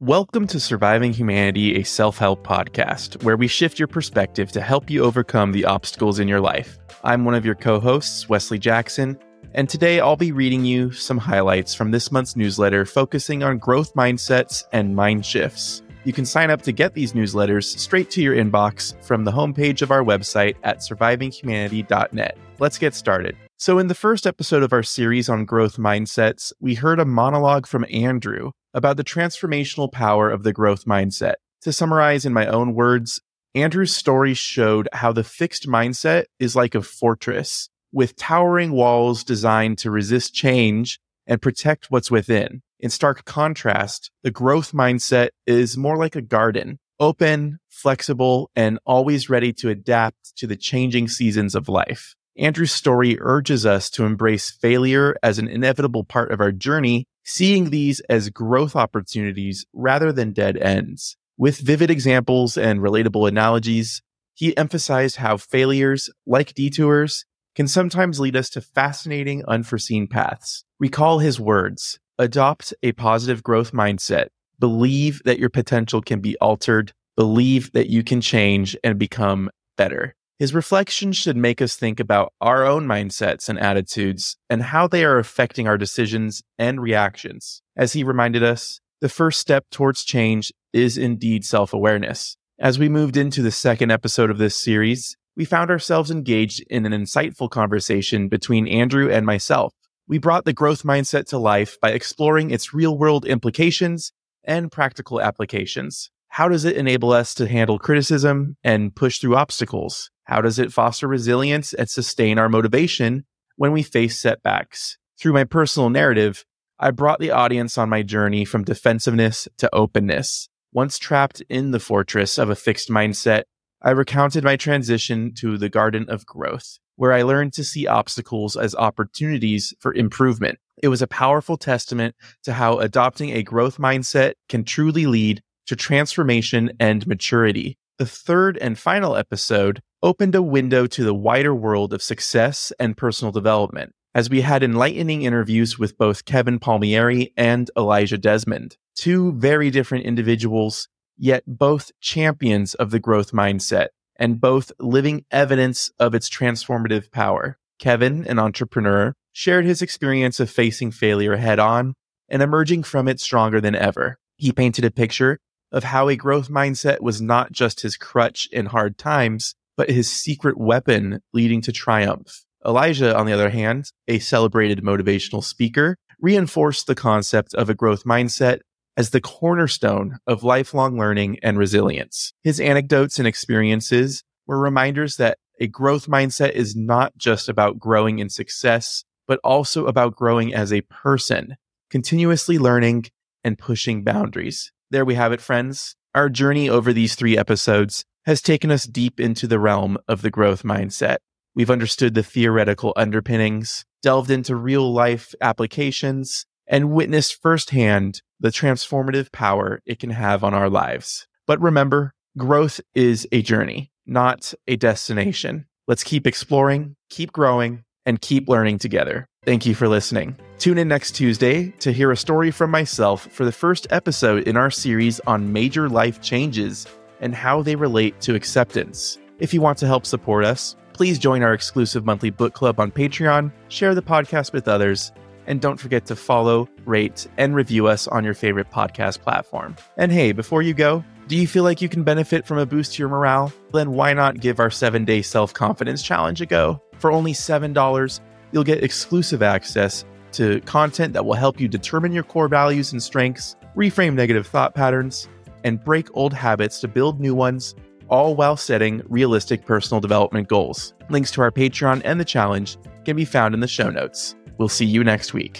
Welcome to Surviving Humanity, a self help podcast where we shift your perspective to help you overcome the obstacles in your life. I'm one of your co hosts, Wesley Jackson, and today I'll be reading you some highlights from this month's newsletter focusing on growth mindsets and mind shifts. You can sign up to get these newsletters straight to your inbox from the homepage of our website at survivinghumanity.net. Let's get started. So, in the first episode of our series on growth mindsets, we heard a monologue from Andrew about the transformational power of the growth mindset. To summarize in my own words, Andrew's story showed how the fixed mindset is like a fortress with towering walls designed to resist change and protect what's within. In stark contrast, the growth mindset is more like a garden, open, flexible, and always ready to adapt to the changing seasons of life. Andrew's story urges us to embrace failure as an inevitable part of our journey, seeing these as growth opportunities rather than dead ends. With vivid examples and relatable analogies, he emphasized how failures, like detours, can sometimes lead us to fascinating, unforeseen paths. Recall his words adopt a positive growth mindset, believe that your potential can be altered, believe that you can change and become better. His reflections should make us think about our own mindsets and attitudes and how they are affecting our decisions and reactions. As he reminded us, the first step towards change is indeed self awareness. As we moved into the second episode of this series, we found ourselves engaged in an insightful conversation between Andrew and myself. We brought the growth mindset to life by exploring its real world implications and practical applications. How does it enable us to handle criticism and push through obstacles? How does it foster resilience and sustain our motivation when we face setbacks? Through my personal narrative, I brought the audience on my journey from defensiveness to openness. Once trapped in the fortress of a fixed mindset, I recounted my transition to the garden of growth, where I learned to see obstacles as opportunities for improvement. It was a powerful testament to how adopting a growth mindset can truly lead to transformation and maturity. The third and final episode opened a window to the wider world of success and personal development, as we had enlightening interviews with both Kevin Palmieri and Elijah Desmond, two very different individuals, yet both champions of the growth mindset and both living evidence of its transformative power. Kevin, an entrepreneur, shared his experience of facing failure head on and emerging from it stronger than ever. He painted a picture of how a growth mindset was not just his crutch in hard times, but his secret weapon leading to triumph. Elijah, on the other hand, a celebrated motivational speaker, reinforced the concept of a growth mindset as the cornerstone of lifelong learning and resilience. His anecdotes and experiences were reminders that a growth mindset is not just about growing in success, but also about growing as a person, continuously learning and pushing boundaries. There we have it, friends. Our journey over these three episodes has taken us deep into the realm of the growth mindset. We've understood the theoretical underpinnings, delved into real life applications, and witnessed firsthand the transformative power it can have on our lives. But remember, growth is a journey, not a destination. Let's keep exploring, keep growing, and keep learning together. Thank you for listening. Tune in next Tuesday to hear a story from myself for the first episode in our series on major life changes and how they relate to acceptance. If you want to help support us, please join our exclusive monthly book club on Patreon, share the podcast with others, and don't forget to follow, rate, and review us on your favorite podcast platform. And hey, before you go, do you feel like you can benefit from a boost to your morale? Then why not give our seven day self confidence challenge a go? For only $7, you'll get exclusive access to content that will help you determine your core values and strengths, reframe negative thought patterns, and break old habits to build new ones, all while setting realistic personal development goals. Links to our Patreon and the challenge can be found in the show notes. We'll see you next week.